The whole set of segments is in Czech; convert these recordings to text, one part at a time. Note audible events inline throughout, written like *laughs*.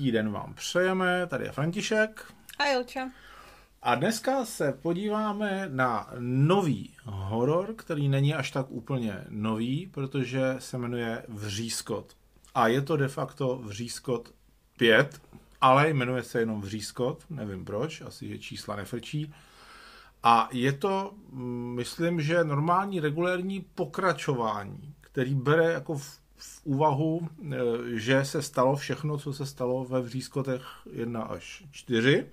hezký den vám přejeme. Tady je František. A Jilča. A dneska se podíváme na nový horor, který není až tak úplně nový, protože se jmenuje Vřískot. A je to de facto Vřískot 5, ale jmenuje se jenom Vřískot, nevím proč, asi že čísla nefrčí. A je to, mm, myslím, že normální regulérní pokračování, který bere jako v, v úvahu, e, že se stalo všechno, co se stalo ve Vřískotech 1 až 4.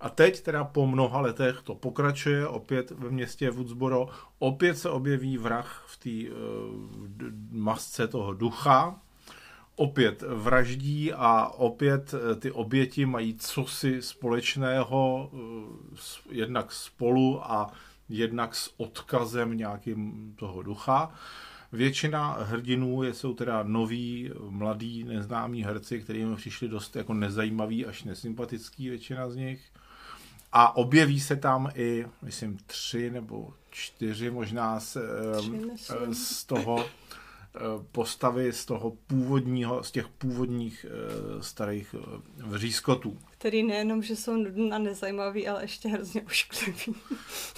A teď teda po mnoha letech to pokračuje opět ve městě Woodsboro. Opět se objeví vrah v té uh, masce toho ducha. Opět vraždí a opět ty oběti mají cosi společného, jednak spolu a jednak s odkazem nějakým toho ducha. Většina hrdinů jsou teda noví, mladí, neznámí herci, kterým přišli dost jako nezajímaví až nesympatický většina z nich. A objeví se tam i, myslím, tři nebo čtyři možná z, tři, z toho postavy z toho původního, z těch původních starých vřískotů. Který nejenom, že jsou nudný a nezajímavý, ale ještě hrozně ošklivý.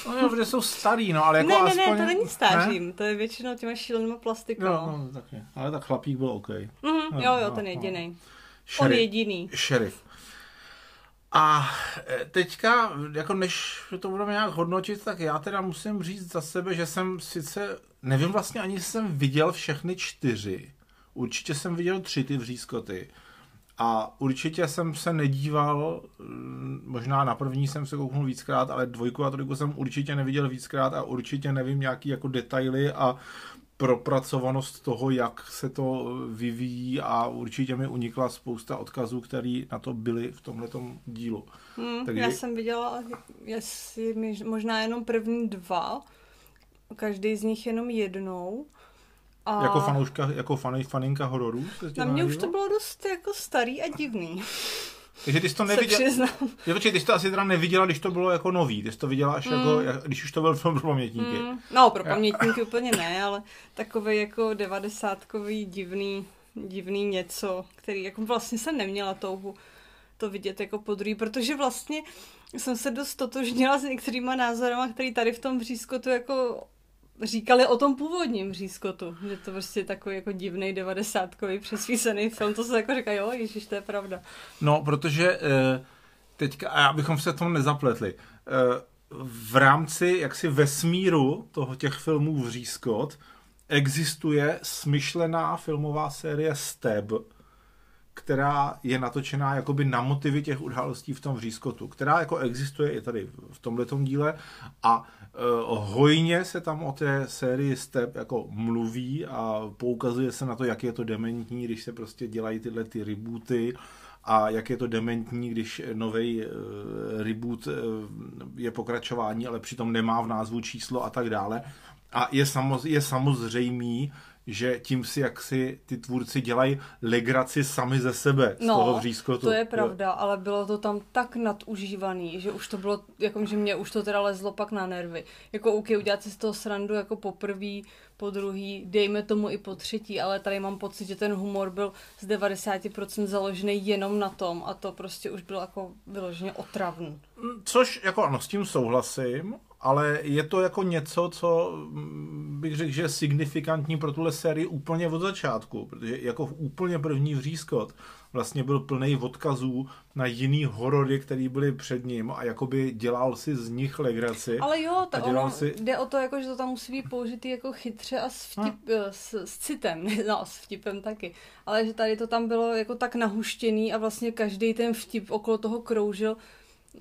No jo, protože jsou starý, no, ale jako ne, ne, aspoň... Ne, to není stářím, ne? to je většinou těma šílenýma plastikama. Jo, no, taky. Ale tak chlapík byl OK. Mm-hmm, no, jo, jo, ten no, jediný. No. On jediný. Šerif. A teďka, jako než to budeme nějak hodnotit, tak já teda musím říct za sebe, že jsem sice, nevím vlastně ani, jsem viděl všechny čtyři. Určitě jsem viděl tři ty vřízkoty. A určitě jsem se nedíval, mm, možná na první jsem se kouknul víckrát, ale dvojku a trojku jsem určitě neviděl víckrát a určitě nevím nějaký jako detaily a propracovanost toho, jak se to vyvíjí a určitě mi unikla spousta odkazů, které na to byly v tomhle dílu. Hmm, Takže... Já jsem viděla jestli možná jenom první dva, každý z nich jenom jednou. A... Jako fanouška, jako fan, faninka hororů? Na mě už to bylo dost jako starý a divný. Takže ty jsi to *laughs* neviděla. Je, počkej, ty jsi to asi teda neviděla, když to bylo jako nový. Ty jsi to viděla až jako, mm. jako, když už to byl film pro pamětníky. Mm. No, pro pamětníky *laughs* úplně ne, ale takový jako devadesátkový divný, divný něco, který jako vlastně jsem neměla touhu to vidět jako podruhý, protože vlastně jsem se dost totožnila s některýma názorama, který tady v tom břízkotu jako říkali o tom původním řízkotu, že to prostě takový jako divný devadesátkový přesvícený film, to se jako říká, jo, ježiš, to je pravda. No, protože eh, teďka, a abychom se tomu nezapletli, eh, v rámci jaksi vesmíru toho těch filmů Vřízkot existuje smyšlená filmová série Steb, která je natočená jakoby na motivy těch událostí v tom Vřízkotu, která jako existuje i tady v tomhletom díle a uh, hojně se tam o té sérii Step jako mluví a poukazuje se na to, jak je to dementní, když se prostě dělají tyhle ty rebooty a jak je to dementní, když nový uh, reboot uh, je pokračování, ale přitom nemá v názvu číslo a tak dále. A je, samoz, je samozřejmý, že tím si jak si ty tvůrci dělají legraci sami ze sebe z no, toho vřízkotu. to je pravda, jo. ale bylo to tam tak nadužívaný, že už to bylo, jako že mě už to teda lezlo pak na nervy. Jako OK, udělat si z toho srandu jako poprvý, po druhý, dejme tomu i po třetí, ale tady mám pocit, že ten humor byl z 90% založený jenom na tom a to prostě už bylo jako vyloženě otravný. Což jako ano, s tím souhlasím, ale je to jako něco, co mm, bych řekl, že je signifikantní pro tuhle sérii úplně od začátku, protože jako v úplně první vřízkot vlastně byl plný odkazů na jiný horory, které byly před ním a jakoby dělal si z nich legraci. Ale jo, ta ono, si... jde o to, jako, že to tam musí být použitý jako chytře a s, vtip, a. S, s citem, *laughs* no s vtipem taky, ale že tady to tam bylo jako tak nahuštěný a vlastně každý ten vtip okolo toho kroužil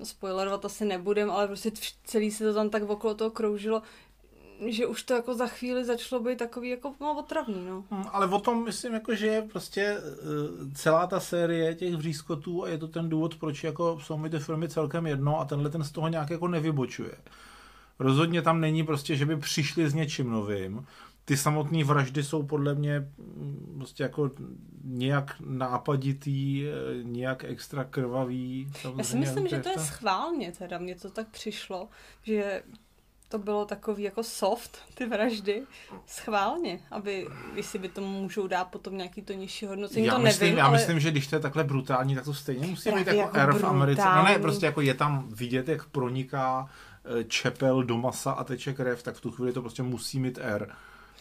spoilerovat asi nebudem, ale prostě celý se to tam tak okolo toho kroužilo, že už to jako za chvíli začalo být takový jako no, otravný, no. Hmm, ale o tom myslím, jako, že je prostě e, celá ta série těch vřízkotů a je to ten důvod, proč jako jsou mi ty filmy celkem jedno a tenhle ten z toho nějak jako nevybočuje. Rozhodně tam není prostě, že by přišli s něčím novým ty samotné vraždy jsou podle mě mm, prostě jako nějak nápaditý, eh, nějak extra krvavý. Já si myslím, že to je schválně teda, mně to tak přišlo, že to bylo takový jako soft, ty vraždy, schválně, aby, jestli by tomu můžou dát potom nějaký to nižší hodnocení, já to myslím, nevím, já ale... myslím, že když to je takhle brutální, tak to stejně musí být jako, jako R v Americe. No ne, prostě jako je tam vidět, jak proniká eh, čepel do masa a teče krev, tak v tu chvíli to prostě musí mít R.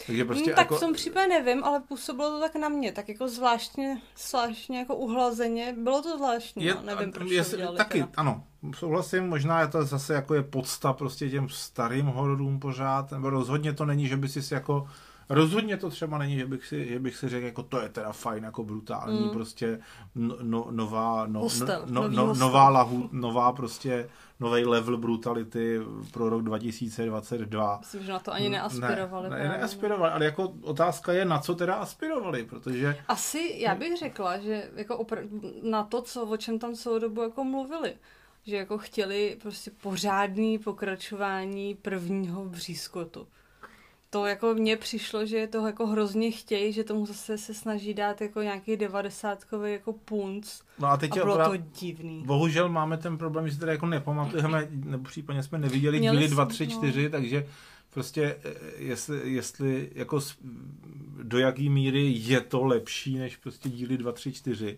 Takže prostě Prostě tak jako... v tom případě nevím, ale působilo to tak na mě, tak jako zvláštně, zvláštně jako uhlazeně, bylo to zvláštní, Je, no, nevím, proč je, to udělali taky, teda. ano, souhlasím, možná je to zase jako je podsta prostě těm starým hororům pořád, nebo rozhodně to není, že by si jako Rozhodně to třeba není, že bych si, že bych si řekl, jako to je teda fajn, jako brutální, Mm. prostě no, no, nová, no, Hostel, no, no, hostel. nová lahu, nová prostě nový level brutality pro rok 2022. Myslím, že na to ani neaspirovali. Ne, ne, neaspirovali, ale jako otázka je, na co teda aspirovali, protože Asi já bych řekla, že jako opravdu na to, co, o čem tam celou dobu jako mluvili, že jako chtěli prostě pořádný pokračování prvního břízkotu. To jako mně přišlo, že je toho jako hrozně chtějí, že tomu zase se snaží dát jako nějaký devadesátkový jako punc no a teď a je bylo to opravdu, divný. bohužel máme ten problém, že si teda jako nepamatujeme, *clears throat* nebo případně jsme neviděli Měli díly jsme, 2, 3, no. 4, takže prostě eh, jestli, jestli jako do jaký míry je to lepší než prostě díly 2, 3, 4.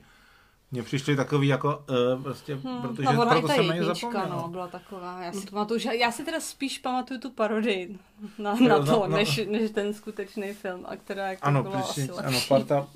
Mně přišly takový jako, uh, prostě, Hmm, protože i proto ta jsem na ně zapomněl. no, byla taková. Já si, to pamatuju, že, já si teda spíš pamatuju tu parodii na, Jo, na no, to, no. než, než ten skutečný film, a která jako Ano, byla asi přesně, lepší. ano, parta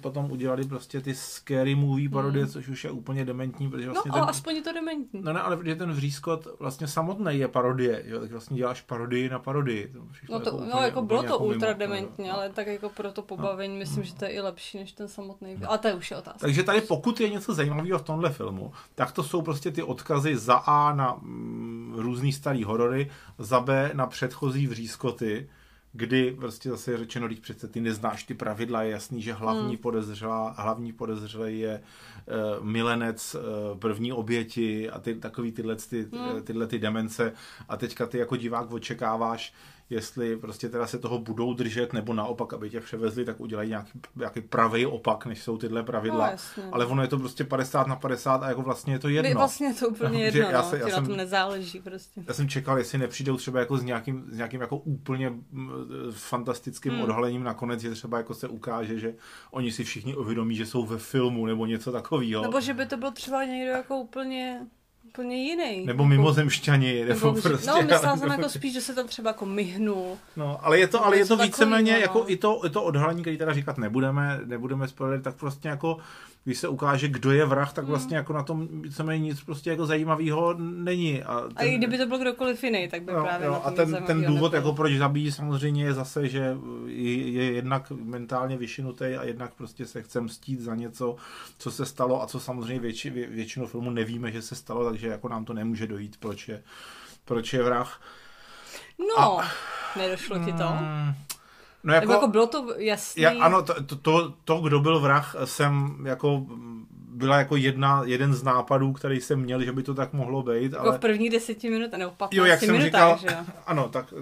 potom udělali prostě ty scary movie parodie, Hmm. což už je úplně dementní, protože No, vlastně ale ten, aspoň je to dementní. No ne, ale protože ten vřízkot vlastně samotný je parodie, jo, tak vlastně děláš parodii na parodii. To No, to, úplně- no jako bylo to jako ultra no, dementní, no. ale tak jako pro to pobavení myslím, že to je i lepší než ten samotný film. Ale to je už je otázka. Takže tady pokud je něco zajímavého v tomhle filmu, tak to jsou prostě ty odkazy za A na mm, různý starý horory, za B na předchozí vřízkoty, kdy prostě zase je řečeno, když přece ty neznáš ty pravidla, je jasný, že hlavní, Hmm. podezřelá, hlavní podezřelý je uh, milenec uh, první oběti a ty, takový tyhle, ty, Hmm. tyhle ty demence a teďka ty jako divák očekáváš, jestli prostě teda se toho budou držet, nebo naopak, aby tě převezli, tak udělají nějaký, nějaký pravý opak, než jsou tyhle pravidla. No, jasně. Ale ono je to prostě 50 na 50 a jako vlastně je to jedno. Vy vlastně je to úplně *laughs* jedno, já no, se- já jsem- na tom nezáleží prostě. Já jsem čekal, jestli nepřijdou třeba jako s nějakým, s nějakým jako úplně fantastickým Hmm. odhalením nakonec, že třeba jako se ukáže, že oni si všichni uvědomí, že jsou ve filmu nebo něco takového. Nebo že by to byl třeba někdo jako úplně, úplně jiný. Nebo jako, mimozemšťani, nebo, nebo, prostě... no, myslela jsem jako *laughs* spíš, že se tam třeba jako myhnul. No, ale je to, ale je to víceméně, jako no. i to, i to odhalení, který teda říkat nebudeme, nebudeme spoiler, tak prostě jako, když se ukáže, kdo je vrah, tak vlastně jako na tom víceméně nic prostě jako zajímavého není. A, ten, A i kdyby to byl kdokoliv jiný, tak by No, právě na a ten, ten důvod, nebylo. jako proč zabíjí, samozřejmě je zase, že je, je jednak mentálně vyšinutý a jednak prostě se chce mstít za něco, co se stalo a co samozřejmě větši, vě, většinu filmu nevíme, že se stalo, takže jako nám to nemůže dojít, proč je, proč je vrah. No, nedošlo ti to? Mm, No Jako, jako, jako bylo to jasný. já, ano, to, to, to, kdo byl vrah, jsem jako byla jako jedna, jeden z nápadů, který jsem měl, že by to tak mohlo být, Jako ale... v prvních deseti minut, nebo v 15 Jo, jak jsem minutách, říkal, že *laughs* ano, tak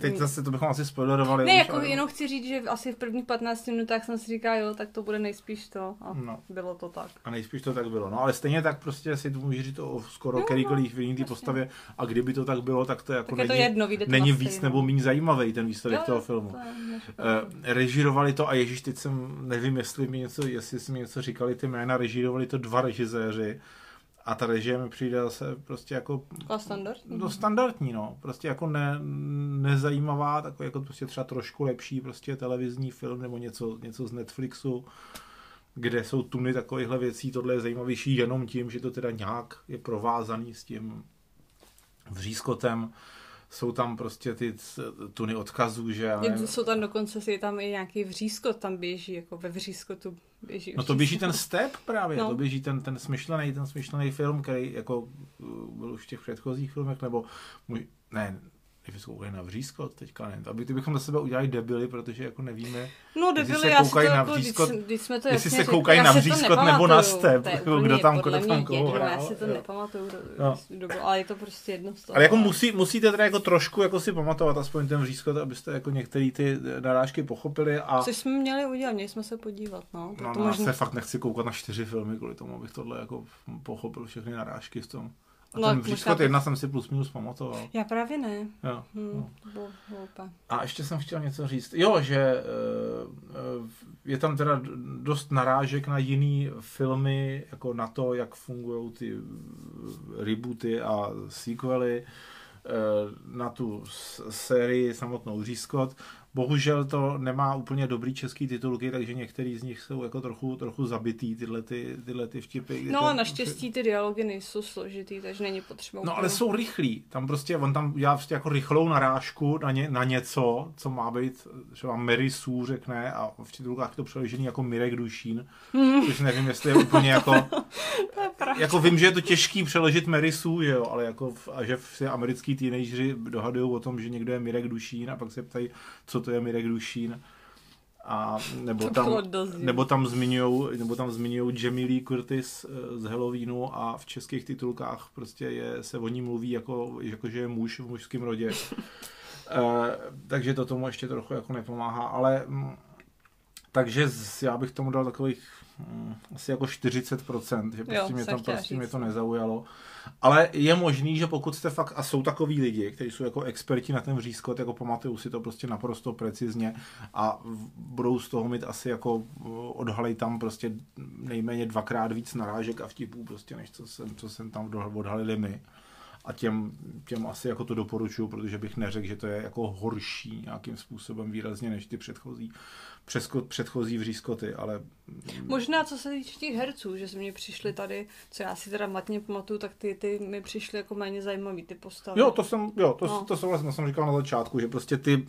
teď zase to bychom asi spoilerovali. Ne, už, jako ale- jenom chci říct, že asi v prvních 15 minutách jsem si říkal, jo, tak to bude nejspíš to. A No. bylo to tak. A nejspíš to tak bylo. No ale stejně tak prostě si to můžeš říct o skoro Jo, no, kterýkoliv jiný té jasně. postavě a kdyby to tak bylo, tak to jako Tak je to není, jedno, to není víc stejno. nebo méně zajímavý ten výsledek Jo, toho filmu. to než- Eh, režírovali to a ježíš, teď jsem, nevím, jestli mi něco, jestli mi něco říkali ty jména, režírovali to dva režiséři a ta režie mi přijde zase prostě jako Taková standardní. no, standardní, no. Prostě jako ne, nezajímavá, takový jako prostě třeba trošku lepší prostě televizní film nebo něco, něco z Netflixu, kde jsou tuny takovýchhle věcí. Tohle je zajímavější jenom tím, že to teda nějak je provázaný s tím vřízkotem. Jsou tam prostě ty tuny odkazů, že... já nevím, jsou tam dokonce, je tam i nějaký vřízkot, tam běží, jako ve vřízkotu běží. No to běží ten step právě, no. To běží ten, ten smyšlený, ten smyšlený film, který jako byl už v těch předchozích filmech, nebo můj, ne, Kdyby se koukali na vřízkot, teďka ne. Aby ty bychom za sebe udělali debily, protože jako nevíme, No, Jestli debili, se já si to koukají na jako, vřízkot- když, když jsme to jestli se koukají já na si to vřízkot nebo na step, to jako kdo tam- kdo tam koho jedno, Já hrál, si to jo. nepamatuju, No. do, do, ale je to prostě jedno z toho. Ale jako musí, musíte teda jako trošku jako si pamatovat aspoň ten vřízkot, abyste jako některé ty narážky pochopili a Což jsme měli udělat, měli jsme se podívat, no. no, to no, já možná... se fakt nechci koukat na čtyři filmy kvůli tomu, abych tohle jako pochopil všechny narážky v tom. A No, ten bych- jedna jsem si plus minus pamatoval. Já právě ne. Jo, Hm, no. A ještě jsem chtěl něco říct. Jo, že eh, eh, je tam teda dost narážek na jiný filmy, jako na to, jak fungují ty eh, rebooty a sequely, eh, na tu sérii samotnou Řízkot. Bohužel to nemá úplně dobrý český titulky, takže některý z nich jsou jako trochu, trochu zabitý, tyhle, ty, tyhle ty vtipy. No ten- a naštěstí ty dialogy nejsou složitý, takže není potřeba. No ale jsou rychlí. Tam prostě, on tam dělá prostě jako rychlou narážku na, ně, na něco, co má být, třeba Mary Sue řekne a v titulkách to přeložený jako Mirek Dušín, což nevím, jestli je úplně jako, *laughs* To je pravda. jako vím, že je to těžký přeložit Mary Sue, že jo, ale jako, v- a že si americký teenageři dohadují o tom, že někdo je Mirek Dušín a pak se ptají, co to je Mirek Dušín. A nebo tam, nebo tam zmiňujou, nebo tam zmiňujou Jamie Lee Curtis eh, z Halloweenu a v českých titulkách prostě je, se o ní mluví jako, jako že je muž v mužském rodě. *laughs* Eh, takže to tomu ještě trochu jako nepomáhá, ale mm, takže z, já bych tomu dal takových asi jako 40%, že prostě, Jo, mě, chtěla prostě říct, mě to no. nezaujalo. Ale je možný, že pokud jste fakt, a jsou takový lidi, kteří jsou jako experti na ten vřízkot, jako pamatují si to prostě naprosto precizně a budou z toho mít asi jako odhalej tam prostě nejméně dvakrát víc narážek a vtipů prostě, než co jsem, co jsem tam odhal- odhalili my. A těm, těm asi jako to doporučuju, protože bych neřekl, že to je jako horší nějakým způsobem výrazně než ty předchozí, přesko, předchozí vřízkoty, ale Možná co se týče těch herců, že se mně přišly tady, co já si teda matně pamatuju, tak ty, ty mi přišly jako méně zajímavý ty postavy. Jo, to jsem, jo, to, No. to vlastně jsem říkal na začátku, že prostě ty,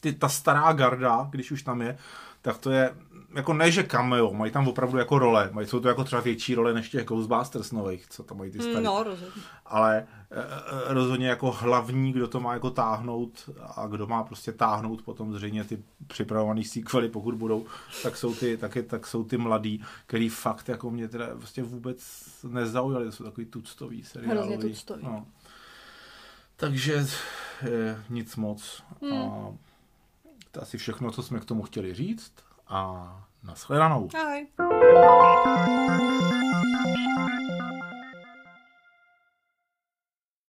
ty, ta stará garda, když už tam je, tak to je, jako ne, že cameo, mají tam opravdu jako role, mají, jsou to jako třeba větší role než těch Ghostbusters nových, co tam mají ty starý. Mm, No, rozhodně. ale eh, rozhodně jako hlavní, kdo to má jako táhnout a kdo má prostě táhnout potom zřejmě ty připravované sequely, pokud budou, tak jsou ty, taky, tak jsou ty mladí, který fakt jako mě teda prostě vůbec nezaujali, to jsou takový tuctový seriálový. Hrozně tuctový. No. Takže eh, nic moc. Hmm. A to asi všechno, co jsme k tomu chtěli říct a nashledanou. Ahoj.